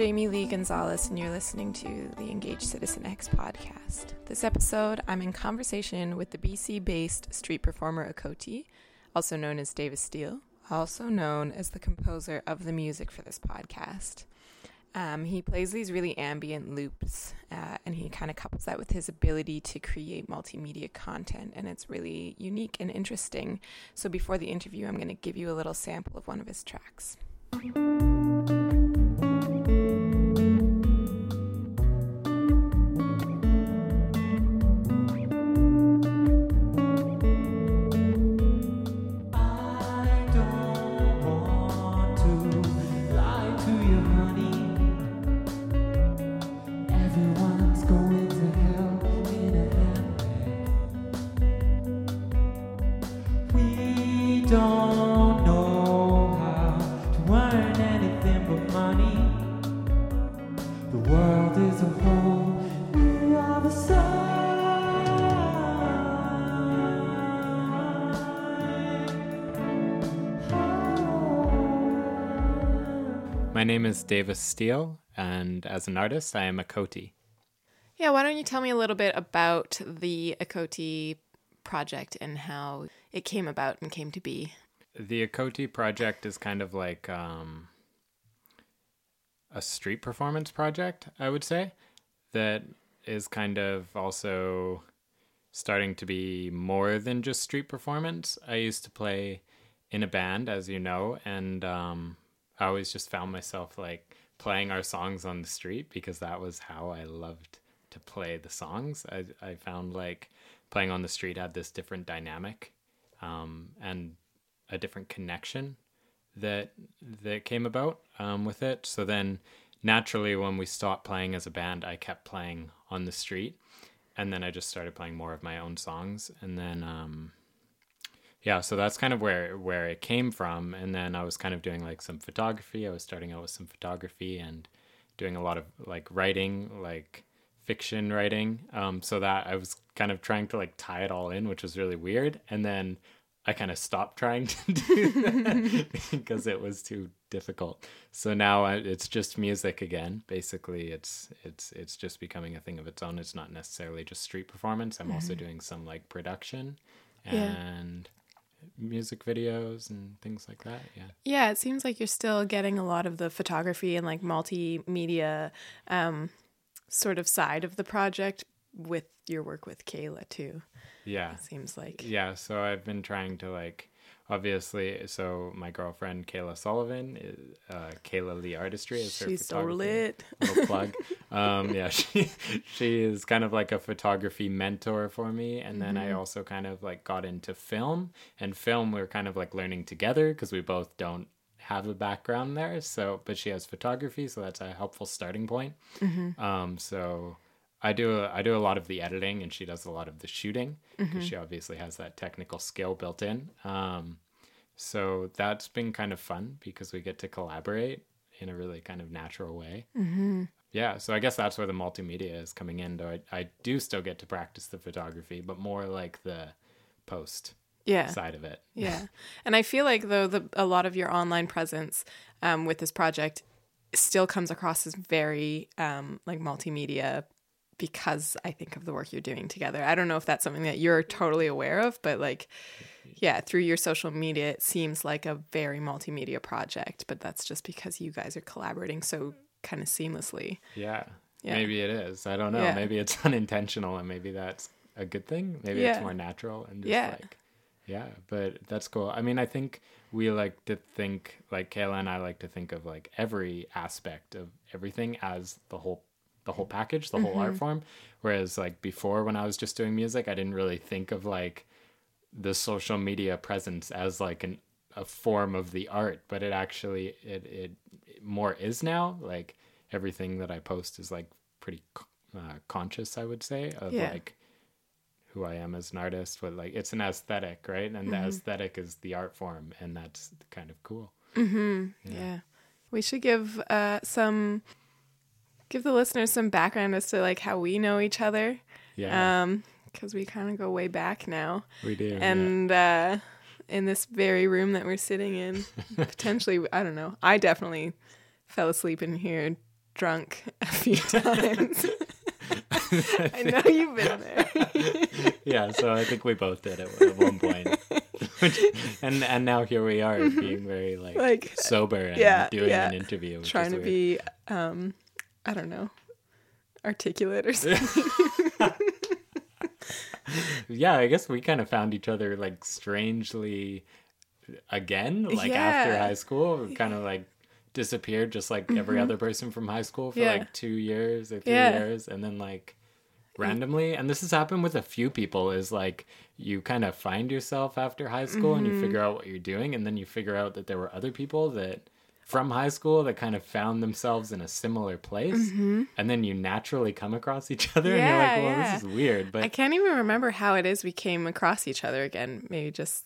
Jamie Lee Gonzalez, and you're listening to the Engaged Citizen X podcast. This episode, I'm in conversation with the BC based street performer Ekoti, also known as Davis Steele, also known as the composer of the music for this podcast. Um, he plays these really ambient loops, uh, and he kind of couples that with his ability to create multimedia content, and it's really unique and interesting. So, before the interview, I'm going to give you a little sample of one of his tracks. Name is Davis Steele, and as an artist, I am a Ekoti. Yeah, why don't you tell me a little bit about the Ekoti project and how it came about and came to be? The Ekoti project is kind of like um, a street performance project, I would say, that is kind of also starting to be more than just street performance. I used to play in a band, as you know, and um, I always just found myself like playing our songs on the street because that was how I loved to play the songs. I, I found like playing on the street had this different dynamic um, and a different connection that that came about um, with it. So then naturally when we stopped playing as a band, I kept playing on the street and then I just started playing more of my own songs and then um, yeah so that's kind of where where it came from and then i was kind of doing like some photography. I was starting out with some photography and doing a lot of like writing like fiction writing um, so that i was kind of trying to like tie it all in which was really weird and then i kind of stopped trying to do that because it was too difficult. So now it's just music again. Basically it's it's it's just becoming a thing of its own. It's not necessarily just street performance. I'm mm-hmm. also doing some like production and yeah music videos and things like that. Yeah. Yeah, it seems like you're still getting a lot of the photography and like multimedia um, sort of side of the project with your work with Kayla too. Yeah. It seems like. Yeah, so I've been trying to like obviously so my girlfriend kayla sullivan is uh, kayla lee artistry is she's so lit little plug um, yeah she she is kind of like a photography mentor for me and then mm-hmm. i also kind of like got into film and film we are kind of like learning together because we both don't have a background there so but she has photography so that's a helpful starting point mm-hmm. um, so I do a, I do a lot of the editing, and she does a lot of the shooting because mm-hmm. she obviously has that technical skill built in. Um, so that's been kind of fun because we get to collaborate in a really kind of natural way. Mm-hmm. Yeah, so I guess that's where the multimedia is coming in. Though I, I do still get to practice the photography, but more like the post yeah. side of it. Yeah, and I feel like though the a lot of your online presence um, with this project still comes across as very um, like multimedia because I think of the work you're doing together. I don't know if that's something that you're totally aware of, but like, yeah, through your social media, it seems like a very multimedia project, but that's just because you guys are collaborating so kind of seamlessly. Yeah. yeah. Maybe it is. I don't know. Yeah. Maybe it's unintentional and maybe that's a good thing. Maybe yeah. it's more natural and just yeah. like, yeah, but that's cool. I mean, I think we like to think, like Kayla and I like to think of like every aspect of everything as the whole the whole package, the mm-hmm. whole art mm-hmm. form. Whereas like before when I was just doing music, I didn't really think of like the social media presence as like an a form of the art, but it actually it it, it more is now. Like everything that I post is like pretty uh, conscious, I would say, of yeah. like who I am as an artist. But like it's an aesthetic, right? And mm-hmm. the aesthetic is the art form, and that's kind of cool. Mm-hmm. Yeah. yeah. We should give uh, some give the listeners some background as to like how we know each other. Yeah. Um, because we kind of go way back now. We do. And yeah. uh, in this very room that we're sitting in, potentially, I don't know. I definitely fell asleep in here drunk a few times. I know you've been there. yeah, so I think we both did it at one point. and and now here we are being very like, Like, sober and yeah, doing yeah. an interview. Trying to weird. be, um, I don't know, articulate or something. Yeah, I guess we kind of found each other like strangely again, like after high school. Kind of like disappeared just like every other person from high school for Mm-hmm. Yeah. like two years or three Yeah. years. And then like randomly, and this has happened with a few people, is like you kind of find yourself after high school and Mm-hmm. you figure out what you're doing. And then you figure out that there were other people that from high school that kind of found themselves in a similar place. And then you naturally come across each other and you're Mm-hmm. Like, well, yeah. this is weird. But I can't even remember how it is we came across each other again. Maybe just,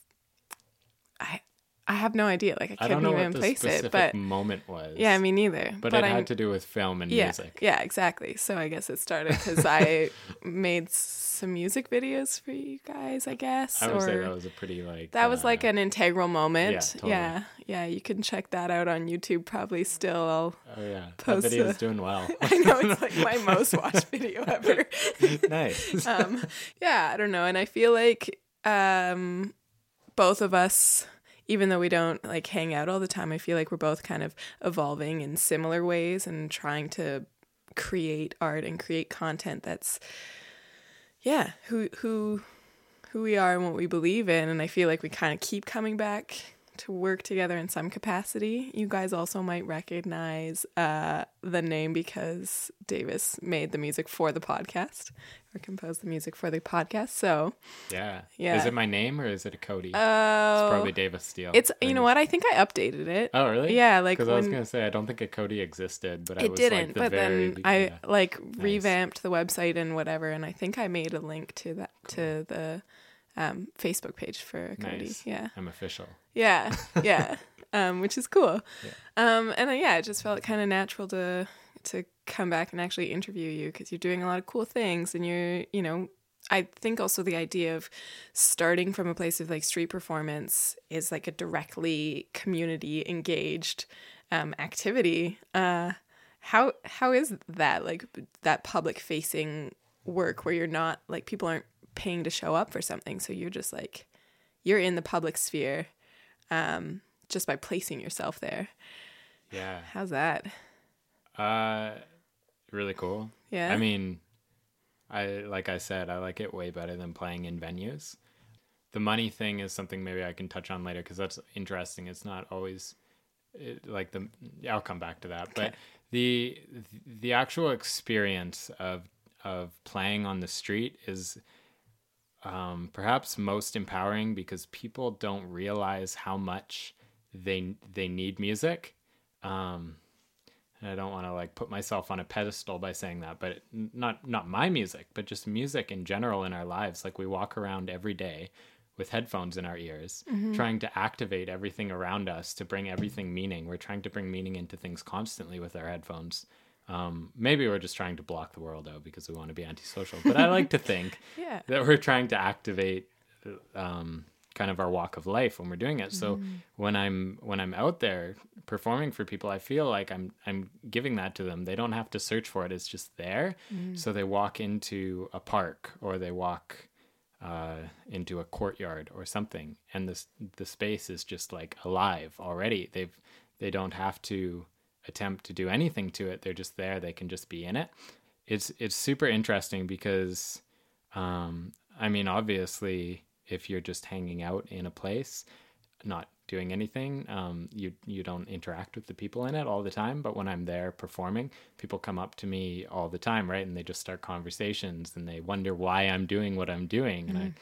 I, I have no idea. Like I I don't can't know even what the place specific it, but moment was. yeah, me neither. but, it I'm- had to do with film and yeah, music. Yeah, exactly. So I guess it started because I made some music videos for you guys, I guess. I would say that was a pretty like that was uh, like an integral moment. yeah, totally. yeah, yeah. You can check that out on YouTube. Probably still. I'll, oh yeah, that post video's a- doing well. I know it's like my most watched video ever. nice. um, yeah, I don't know. And I feel like um, both of us, even though we don't like hang out all the time, I feel like we're both kind of evolving in similar ways and trying to create art and create content that's yeah, who who who we are and what we believe in. And I feel like we kind of keep coming back to work together in some capacity. You guys also might recognize uh, the name because Davis made the music for the podcast or composed the music for the podcast. So, yeah. yeah. Is it my name or is it Ekoti? oh, it's probably Davis Steele. it's you know what? I think I updated it. Oh really? Yeah, like because I was gonna say I don't think Ekoti existed, but I it was didn't, like the but very then I yeah. like revamped the website and whatever, and I think I made a link to that to the um, Facebook page for Cody. Nice. Yeah, I'm official. yeah, yeah, um, which is cool. Um, and then, yeah, it just felt kind of natural to to come back and actually interview you because you're doing a lot of cool things, and you're, you know, I think also the idea of starting from a place of like street performance is like a directly community engaged um, activity. Uh, how how is that like that public facing work where you're not like people aren't paying to show up for something, so you're just like you're in the public sphere um, just by placing yourself there. Yeah. How's that? Uh, really cool. Yeah. I mean, I like I said, I like it way better than playing in venues. The money thing is something maybe I can touch on later because that's interesting. It's not always it, like the. I'll come back to that, but the the actual experience of of playing on the street is um, perhaps most empowering because people don't realize how much they they need music. Um, and I don't want to like put myself on a pedestal by saying that, but not not my music, but just music in general in our lives. Like we walk around every day with headphones in our ears, trying to activate everything around us to bring everything meaning. We're trying to bring meaning into things constantly with our headphones. Um, maybe we're just trying to block the world out because we want to be antisocial. But I like to think Yeah. that we're trying to activate um, kind of our walk of life when we're doing it. So when I'm when I'm out there performing for people, I feel like I'm I'm giving that to them. They don't have to search for it; it's just there. So they walk into a park or they walk uh, into a courtyard or something, and this the space is just like alive already. They've they don't have to attempt to do anything to it. They're just there. They can just be in it. It's it's super interesting because um, I mean, obviously, if you're just hanging out in a place, not doing anything, um, you you don't interact with the people in it all the time. But when I'm there performing, people come up to me all the time, right? And they just start conversations, and they wonder why I'm doing what I'm doing, and I,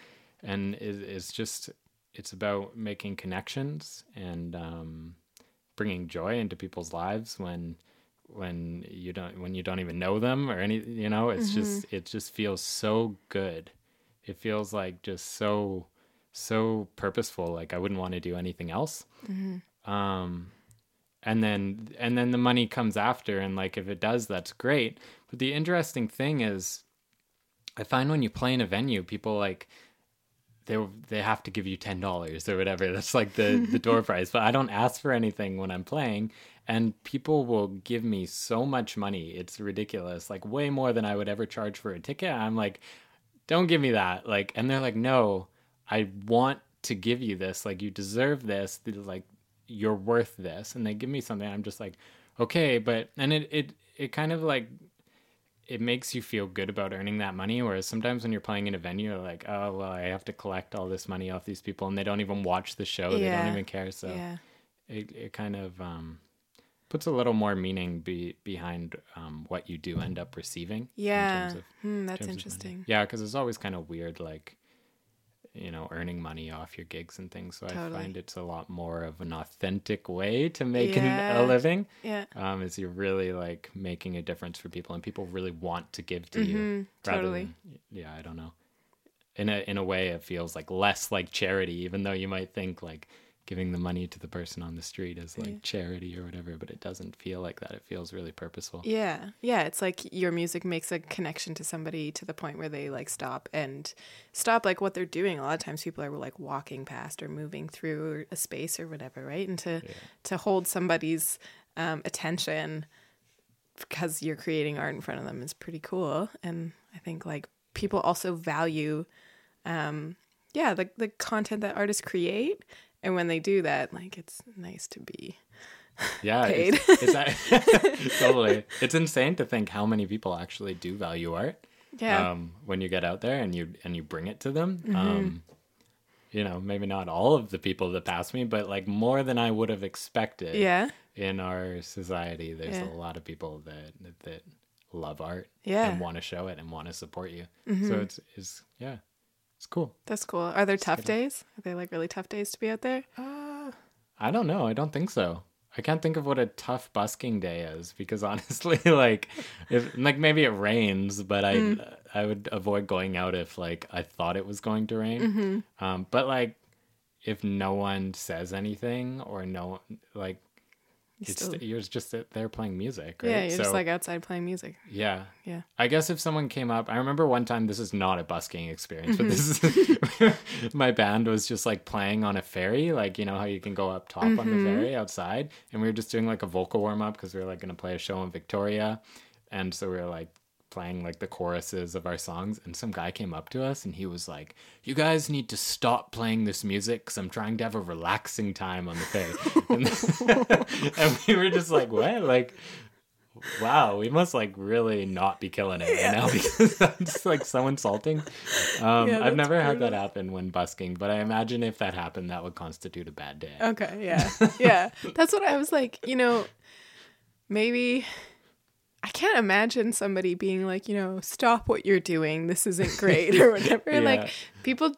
and it, it's just it's about making connections and um, bringing joy into people's lives when when you don't when you don't even know them or any you know it's just it just feels so good. It feels like just so so purposeful like i wouldn't want to do anything else. Um and then and then the money comes after and like if it does that's great. But the interesting thing is i find when you play in a venue people like they they have to give you ten dollars or whatever. That's like the the door price. But I don't ask for anything when I'm playing, and people will give me so much money. It's ridiculous. Like way more than I would ever charge for a ticket. I'm like, don't give me that. Like, and they're like, no, I want to give you this. Like, you deserve this. Like, you're worth this. And they give me something. I'm just like, okay, but, and it, it, it kind of like, it makes you feel good about earning that money. Whereas sometimes when you're playing in a venue, you're like, oh, well, I have to collect all this money off these people and they don't even watch the show. They don't even care. So Yeah. it, it kind of, um, puts a little more meaning be, behind um, what you do end up receiving. Yeah. in Yeah. terms of- Hmm, that's of interesting. Yeah, because it's always kind of weird, like you know, earning money off your gigs and things. So I find it's a lot more of an authentic way to make Yeah. a living. Yeah. Um, is you're really like making a difference for people, and people really want to give to you. Mhm, rather totally. than- yeah, I don't know. In a in a way, it feels like less like charity, even though you might think like giving the money to the person on the street as like Yeah. charity or whatever, but it doesn't feel like that. It feels really purposeful. Yeah. Yeah. It's like your music makes a connection to somebody to the point where they like stop and stop like what they're doing. A lot of times people are like walking past or moving through a space or whatever, right? And to Yeah. to hold somebody's um, attention because you're creating art in front of them is pretty cool. And I think like people also value um yeah, the the content that artists create. And when they do that, like it's nice to be Yeah, paid. It's, it's totally. It's insane to think how many people actually do value art. yeah. Mm-hmm. Um, when you get out there and you and you bring it to them. Um, you know, maybe not all of the people that pass me, but like more than I would have expected. yeah. In our society, there's Yeah. a lot of people that that love art Yeah. and want to show it and want to support you. Mm-hmm. So it's is yeah, it's cool. That's cool. Are there tough days? Are they like really tough days to be out there? I don't know. I don't think so. I can't think of what a tough busking day is because honestly, like, if like maybe it rains, but I Hmm. I would avoid going out if like I thought it was going to rain. Mm-hmm. Um, but like, if no one says anything or no like, You it's still- you're just there playing music, right? yeah, you're just like outside playing music. yeah. Yeah. I guess if someone came up, I remember one time, this is not a busking experience, but this Mm-hmm. is my band was just like playing on a ferry, like, you know, how you can go up top on Mm-hmm. the ferry outside. And we were just doing like a vocal warm up because we were like going to play a show in Victoria. And so we were like playing like the choruses of our songs. And some guy came up to us and he was like, You guys need to stop playing this music because I'm trying to have a relaxing time on the ferry. and, and we were just like, What? Like, wow, we must like really not be killing it right now because that's like so insulting. Um, Yeah, I've never had that happen when busking, but I imagine if that happened, that would constitute a bad day. Okay, yeah. Yeah. That's what I was like, you know, maybe I can't imagine somebody being like, you know, stop what you're doing. This isn't great or whatever. Yeah. Like people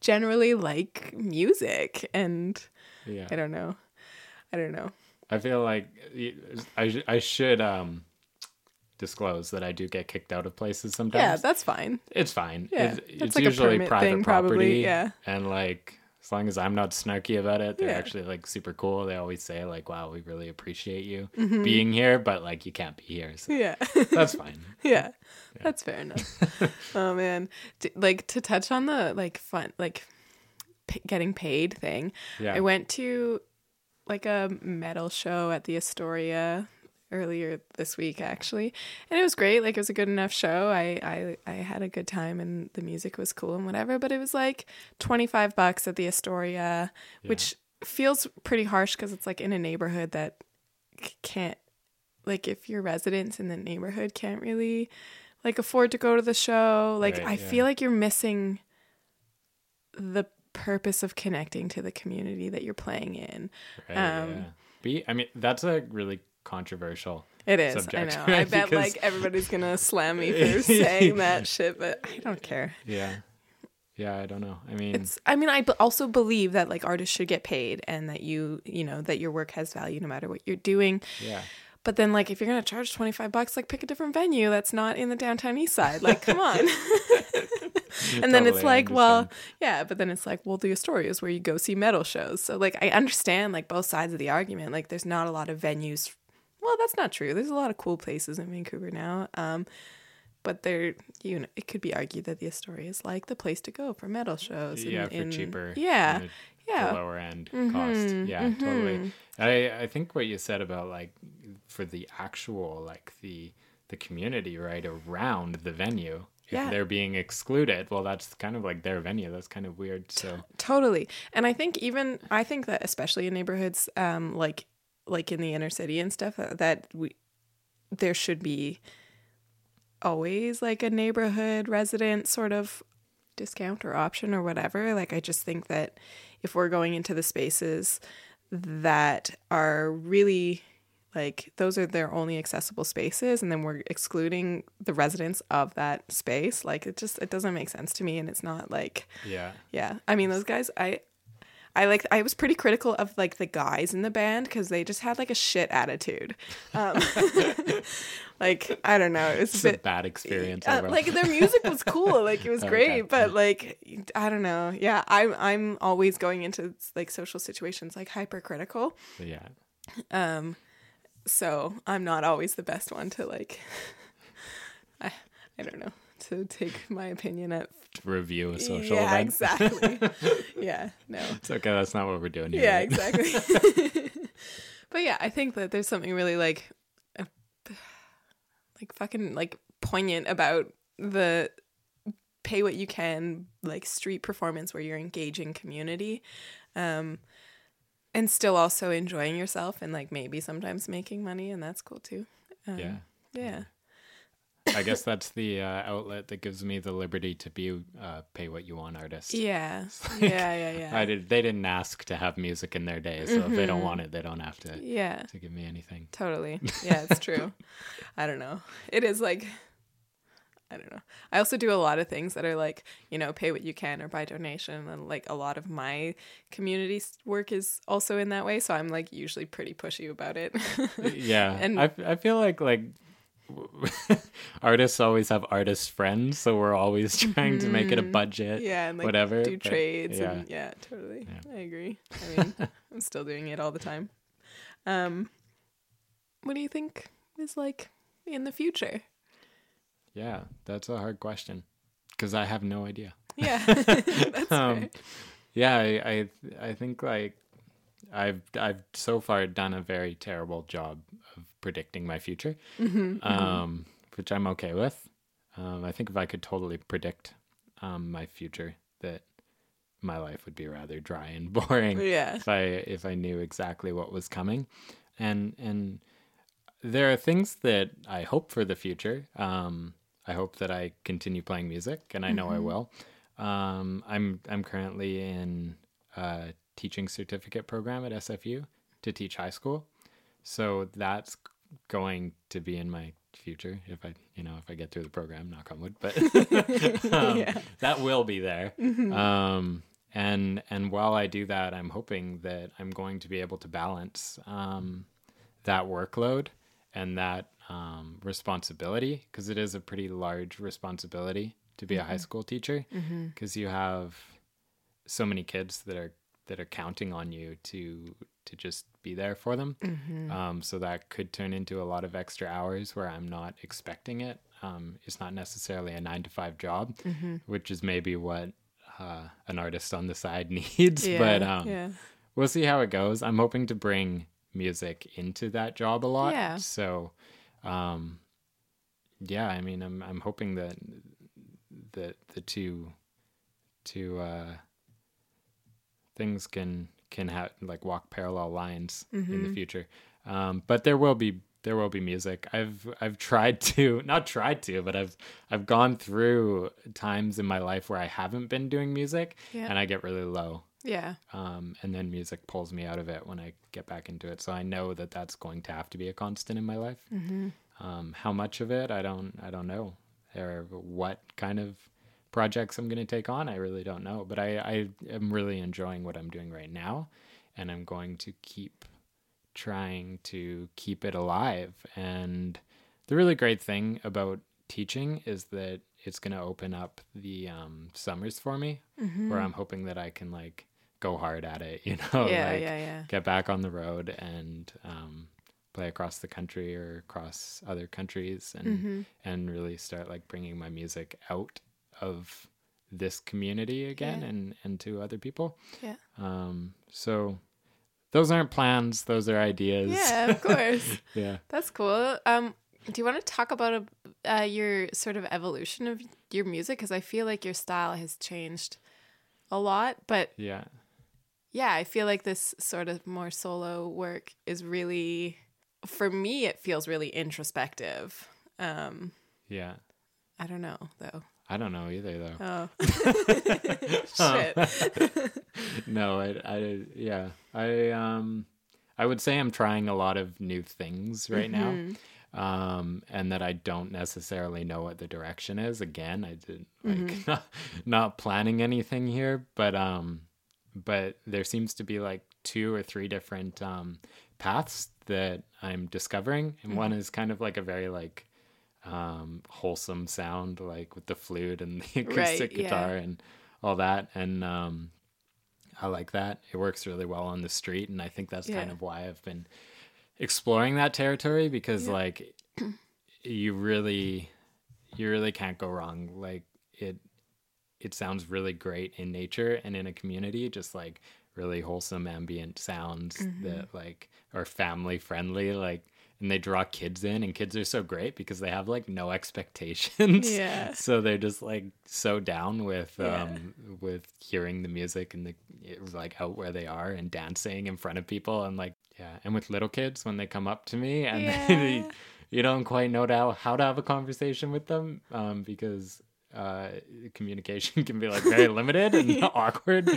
generally like music and yeah, I don't know. I don't know. I feel like I I should um disclose that I do get kicked out of places sometimes. Yeah, that's fine. it's fine. Yeah, it's, it's like usually private thing, property. probably, yeah. and like as long as I'm not snarky about it, they're Yeah. actually like super cool. They always say like, "Wow, we really appreciate you Mm-hmm. being here," but like you can't be here, so Yeah. that's fine. yeah. That's fair enough. oh man. D- like to touch on the like fun like p- getting paid thing. Yeah. I went to like a metal show at the Astoria earlier this week actually. And it was great. Like it was a good enough show. I, I i had a good time and the music was cool and whatever but it was like 25 bucks at the astoria which feels pretty harsh because it's like in a neighborhood that can't like if your residents in the neighborhood can't really like afford to go to the show like Right, i yeah. feel like you're missing the purpose of connecting to the community that you're playing in. Right, Um, yeah. Be, I mean, that's a really controversial. It is. subject, I know. I bet Because- like everybody's gonna slam me for saying that shit, but I don't care. Yeah, yeah. I don't know. I mean, It's. I mean, I b- also believe that like artists should get paid and that you, you know, that your work has value no matter what you're doing. yeah, But then, like, if you're gonna charge twenty five bucks, like, pick a different venue that's not in the downtown east side. Like, come on. and then it's Totally, like, well, yeah, but then it's like, well, the Astoria is where you go see metal shows. So, like, I understand like both sides of the argument. Like, there's not a lot of venues. Well, that's not true. There's a lot of cool places in Vancouver now. Um, but there, you know, it could be argued that the Astoria is like the place to go for metal shows. yeah, for cheaper. Yeah, Yeah. lower end cost. Yeah, totally. I I think what you said about like for the actual like the the community right around the venue. If Yeah. they're being excluded, well, that's kind of like their venue. That's kind of weird. So Totally. And I think even I think that especially in neighborhoods um like like in the inner city and stuff uh, that we there should be always like a neighborhood resident sort of discount or option or whatever. Like I just think that if we're going into the spaces that are really like those are their only accessible spaces and then we're excluding the residents of that space like it just it doesn't make sense to me and it's not like yeah, yeah. I mean, those guys, I, I like, I was pretty critical of like the guys in the band because they just had like a shit attitude. Um, like, I don't know. It was it's a a bad experience. uh, like their music was cool. Like it was Okay. great, but like, I don't know. Yeah. I'm, I'm always going into like social situations like hypercritical. yeah, Um, so I'm not always the best one to like, I, I don't know, to take my opinion at review a social yeah, event. exactly. yeah, no. It's okay. That's not what we're doing here. Yeah, right? exactly. but yeah, I think that there's something really like, uh, like fucking like poignant about the pay what you can like street performance where you're engaging community, um, and still also enjoying yourself and like maybe sometimes making money and that's cool too. Um, Yeah. yeah, I guess that's the uh, outlet that gives me the liberty to be uh, pay what you want artist. yeah, yeah, yeah, yeah. I did. They didn't ask to have music in their day, so if they don't Mhm. want it, they don't have to yeah. to give me anything. Totally. Yeah, it's true. I don't know. It is like I don't know. I also do a lot of things that are like, you know, pay what you can or by donation and like a lot of my community work is also in that way, so I'm like usually pretty pushy about it. Yeah, And- I I feel like like artists always have artist friends, so we're always trying to make it a budget. Mm-hmm. yeah, and like whatever. do but trades yeah. and yeah, totally. Yeah. I agree. I mean, I'm still doing it all the time. Um what do you think is like in the future? Yeah, that's a hard question because I have no idea. Yeah. That's Um, fair. yeah, I, I I think like I've I've so far done a very terrible job of predicting my future, Mm-hmm, um, which I'm okay with. Um, I think if I could totally predict um, my future, that my life would be rather dry and boring. Yeah. If I if I knew exactly what was coming, and and there are things that I hope for the future. Um, I hope that I continue playing music, and I know I will. Um, I'm I'm currently in a teaching certificate program at SFU to teach high school, so that's going to be in my future if I you know if I get through the program. Knock on wood, but um, Yeah. that will be there. Um, and and while I do that, I'm hoping that I'm going to be able to balance um, that workload and that um, responsibility because it is a pretty large responsibility to be a high school teacher because you have so many kids that are that are counting on you to to just be there for them. Um, so that could turn into a lot of extra hours where I'm not expecting it. Um, it's not necessarily a nine to five job, which is maybe what uh, an artist on the side needs. Yeah. But um, yeah. we'll see how it goes. I'm hoping to bring music into that job a lot. Yeah. So, um, yeah, I mean, I'm I'm hoping that that the two two uh, things can can have like walk parallel lines in Mm-hmm. the future. Um, but there will be there will be music. I've I've tried to not tried to, but I've I've gone through times in my life where I haven't been doing music, and I get really low Yeah. um, and then music pulls me out of it when I get back into it. So I know that that's going to have to be a constant in my life. Mm-hmm. Um, how much of it, I don't, I don't know, or what kind of projects I'm going to take on, I really don't know. But I, I am really enjoying what I'm doing right now, and I'm going to keep trying to keep it alive. And the really great thing about teaching is that it's going to open up the um, summers for me, where I'm hoping that I can like go hard at it, you know, yeah, like yeah, yeah. get back on the road and um, play across the country or across other countries and Mm-hmm. and really start like bringing my music out of this community again Yeah. and and to other people. Yeah. Um, so those aren't plans; those are ideas. Yeah, of course. yeah. That's cool. Um, do you want to talk about a, uh, your sort of evolution of your music? Because I feel like your style has changed a lot, but Yeah. yeah, I feel like this sort of more solo work is really, for me, it feels really introspective. Um, Yeah. I don't know though. I don't know either though. Oh, shit. no, I, I, yeah, I, um, I would say I'm trying a lot of new things right Mm-hmm. now, um, and that I don't necessarily know what the direction is. Again, I didn't like Mm-hmm. not, not planning anything here, but um, but there seems to be like two or three different um paths that I'm discovering, and one Mm-hmm. is kind of like a very like um wholesome sound like with the flute and the acoustic Right, yeah. guitar and all that and um I like that. It works really well on the street and I think that's kind of why I've been exploring that territory because Yeah. like you really you really can't go wrong. Like it it sounds really great in nature and in a community just like really wholesome ambient sounds Mm-hmm. that like are family friendly like and they draw kids in and kids are so great because they have like no expectations Yeah. so they're just like so down with Yeah. um with hearing the music and the like out where they are and dancing in front of people and like yeah and with little kids when they come up to me and Yeah. you don't quite know how, how to have a conversation with them um because uh communication can be like very limited and awkward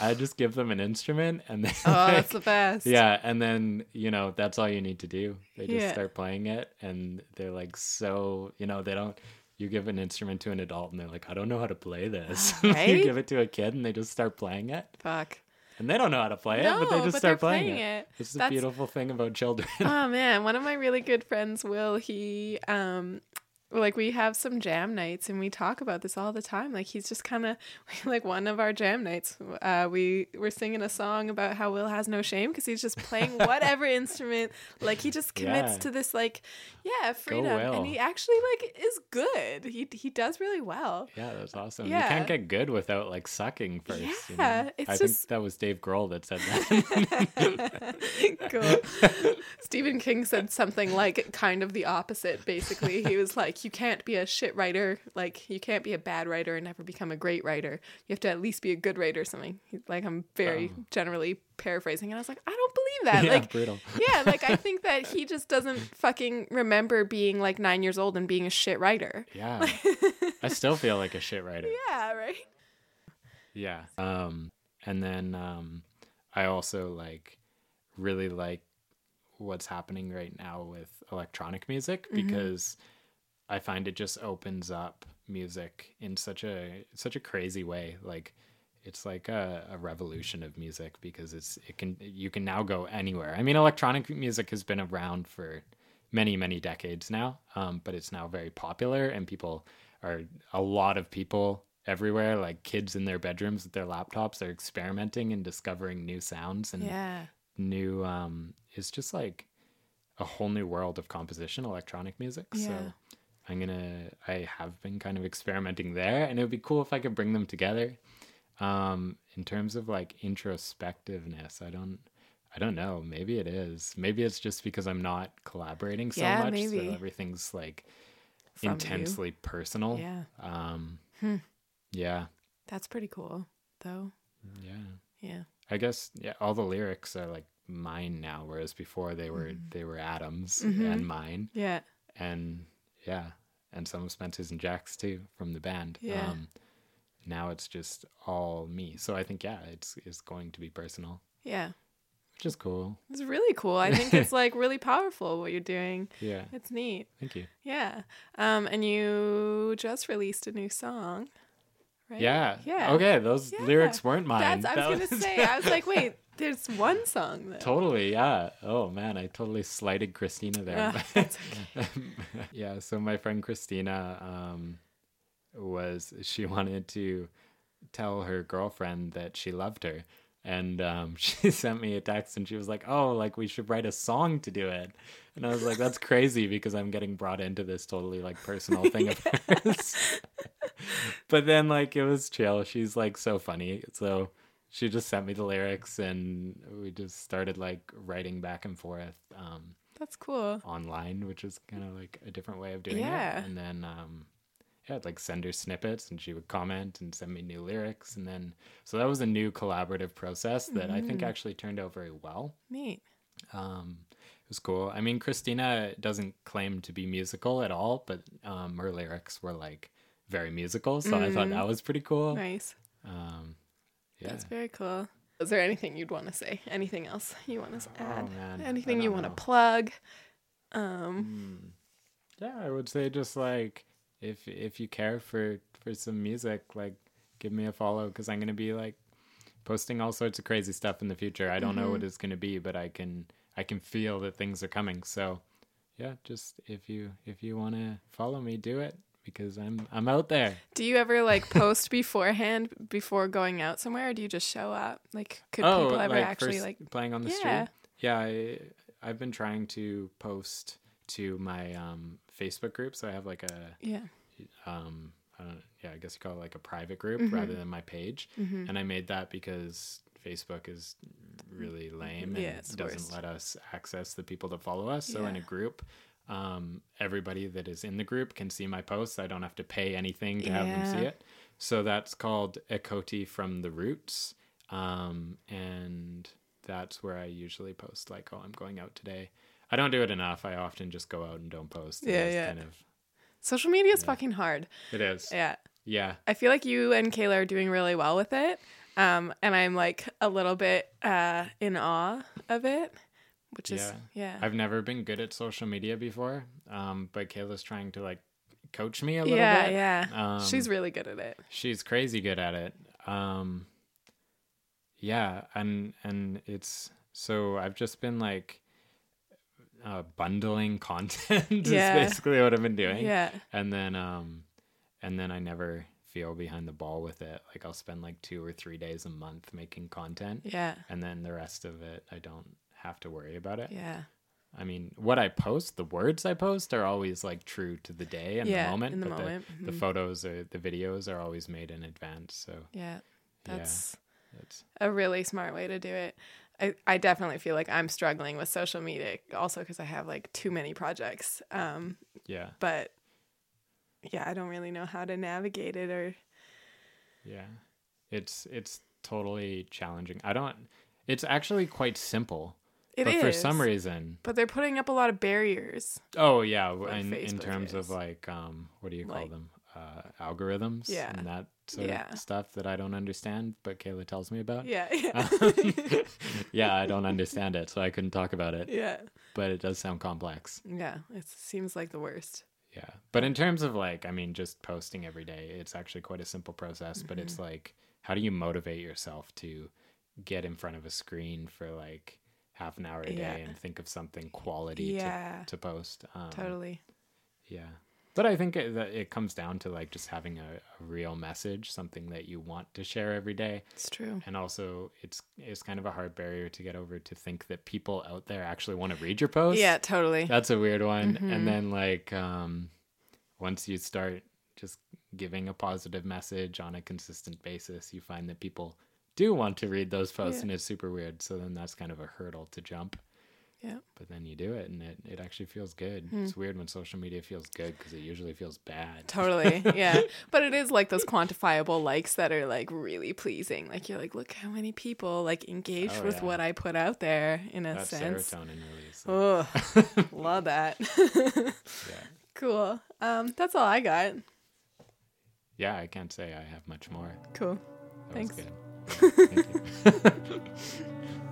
i just give them an instrument and then oh, like, that's the best. yeah, and then you know that's all you need to do. They just Yeah. start playing it, and they're like so you know they don't. You give an instrument to an adult, and they're like, I don't know how to play this. Right? you give it to a kid, and they just start playing it, Fuck. and they don't know how to play it, but they just but start playing, playing it. it. That's- beautiful thing about children. oh man, one of my really good friends, Will, he um like we have some jam nights and we talk about this all the time. Like he's just kind of like one of our jam nights. Uh, we were singing a song about how Will has no shame because he's just playing whatever instrument. Like he just commits Yeah. to this like yeah freedom, Will. and he actually like is good. He he does really well. yeah, that's awesome. You can't get good without like sucking first. you know? Yeah, it's I just- think that was Dave Grohl that said that. cool. Stephen King said something like kind of the opposite, basically. He was like, You can't be a shit writer, like, you can't be a bad writer and never become a great writer. You have to at least be a good writer or something. Like, I'm very generally paraphrasing. And I was like, I don't believe that. yeah, like, brutal. yeah, like, I think that he just doesn't fucking remember being like nine years old and being a shit writer. Yeah, I still feel like a shit writer. Yeah, right? Yeah. Um, and then um, I also like really like what's happening right now with electronic music because I find it just opens up music in such a such a crazy way. Like it's like a, a revolution of music because it's it can you can now go anywhere. I mean, electronic music has been around for many many decades now, um, but it's now very popular and people are a lot of people everywhere like kids in their bedrooms with their laptops are experimenting and discovering new sounds and Yeah. new um it's just like a whole new world of composition electronic music Yeah. so i'm gonna i have been kind of experimenting there and it would be cool if i could bring them together um in terms of like introspectiveness i don't i don't know maybe it is maybe it's just because i'm not collaborating so Yeah, much maybe. so everything's like From you. intensely personal Yeah. um Hmm. yeah That's pretty cool, though. yeah Yeah. I guess yeah, all the lyrics are like mine now, whereas before they were Mm-hmm. they were Adams Mhm. and mine, Yeah. and yeah, and some of Spencer's and Jack's too from the band. Yeah. Um, now it's just all me, so I think yeah, it's it's going to be personal, Yeah. which is cool. It's really cool. I think it's like really powerful what you're doing. Yeah, It's neat. thank you. Yeah. Um, and you just released a new song, right? Yeah, Yeah. Okay, those Yeah. lyrics weren't mine. That's, I was That gonna say. I was like, wait, there's one song though. Totally, yeah. Oh man, I totally slighted Christina there. Ah, that's yeah, so my friend Christina um was she wanted to tell her girlfriend that she loved her. and um, she sent me a text and she was like, "Oh, like we should write a song to do it." And I was like, "That's crazy because I'm getting brought into this totally like personal thing of hers." but then like it was chill. She's like so funny. So she just sent me the lyrics and we just started like writing back and forth um, That's cool. online, which is kind of like a different way of doing Yeah. it. And then um, yeah, I'd like send her snippets and she would comment and send me new lyrics. And then so that was a new collaborative process that I think actually turned out very well. Neat. Um, it was cool. I mean, Christina doesn't claim to be musical at all, but um, her lyrics were like very musical, so I thought that was pretty cool. Nice. Um, yeah. That's very cool. Is there anything you'd want to say? Anything else you want to add? Oh, man. Anything you want to plug? Um, yeah, I would say just like if if you care for for some music, like give me a follow because I'm gonna be like posting all sorts of crazy stuff in the future. I don't know what it's gonna be, but I can I can feel that things are coming. So yeah, just if you if you want to follow me, do it because I'm I'm out there. do you ever like post beforehand before going out somewhere, or do you just show up? Like, could oh, people ever like actually like? playing on the Yeah. street? Yeah, I, I've been trying to post to my um, Facebook group, so I have like a Yeah. um I don't yeah, I guess you call it like a private group Mm-hmm. rather than my page. And I made that because Facebook is really lame and the doesn't worst. let us access the people that follow us. So in a group, um, everybody that is in the group can see my posts. I don't have to pay anything to have them see it. So that's called Ekoti from the Roots. Um, and that's where I usually post like, oh, I'm going out today. I don't do it enough. I often just go out and don't post. Yeah, yeah. Kind of, Social media is fucking hard. it is. Yeah. Yeah. I feel like you and Kayla are doing really well with it. Um, and I'm like a little bit uh, in awe of it, which is, yeah. I've never been good at social media before, um, but Kayla's trying to like coach me a little yeah, bit. yeah. Um, She's really good at it. she's crazy good at it. Um, yeah, and and it's so I've just been like uh, bundling content Yeah. is basically what I've been doing. Yeah. and then um, and then I never feel behind the ball with it. Like I'll spend like two or three days a month making content, Yeah. and then the rest of it I don't have to worry about it. Yeah. I mean, what I post, the words I post are always like true to the day and Yeah, the moment. in the but moment, The, the mhm. photos or the videos are always made in advance. So Yeah. That's it's a really smart way to do it. I, I definitely feel like I'm struggling with social media also because I have like too many projects. Um, yeah, but yeah, I don't really know how to navigate it or yeah. It's it's totally challenging. I don't. It's actually quite simple, It but is. for some reason, But they're putting up a lot of barriers. oh yeah, in, in terms is. of like um, what do you call Like- them? Uh, algorithms Yeah. and that sort Yeah. of stuff that I don't understand, but Kayla tells me about. Yeah. Yeah. yeah, I don't understand it, so I couldn't talk about it. yeah. But it does sound complex. Yeah. It seems like the worst. Yeah. But in terms of like, I mean, just posting every day, it's actually quite a simple process. But it's like, how do you motivate yourself to get in front of a screen for like half an hour a day Yeah. and think of something quality Yeah. to, to post? Um, Totally. Yeah. But I think it, that it comes down to like just having a, a real message, something that you want to share every day. It's true. And also, it's it's kind of a hard barrier to get over to think that people out there actually want to read your post. Yeah, totally. That's a weird one. Mm-hmm. And then like um once you start just giving a positive message on a consistent basis, you find that people do want to read those posts Yeah. and it's super weird. So then that's kind of a hurdle to jump. Yeah. But then you do it and it, it actually feels good. Hmm. It's weird when social media feels good because it usually feels bad. Totally. Yeah. but it is like those quantifiable likes that are like really pleasing. Like you're like, look how many people like engage Oh, with yeah. what I put out there in a That's sense. serotonin release. Oh, love that. Yeah. cool. Um, that's all I got. Yeah, I can't say I have much more. Cool. That Thanks. Thank you.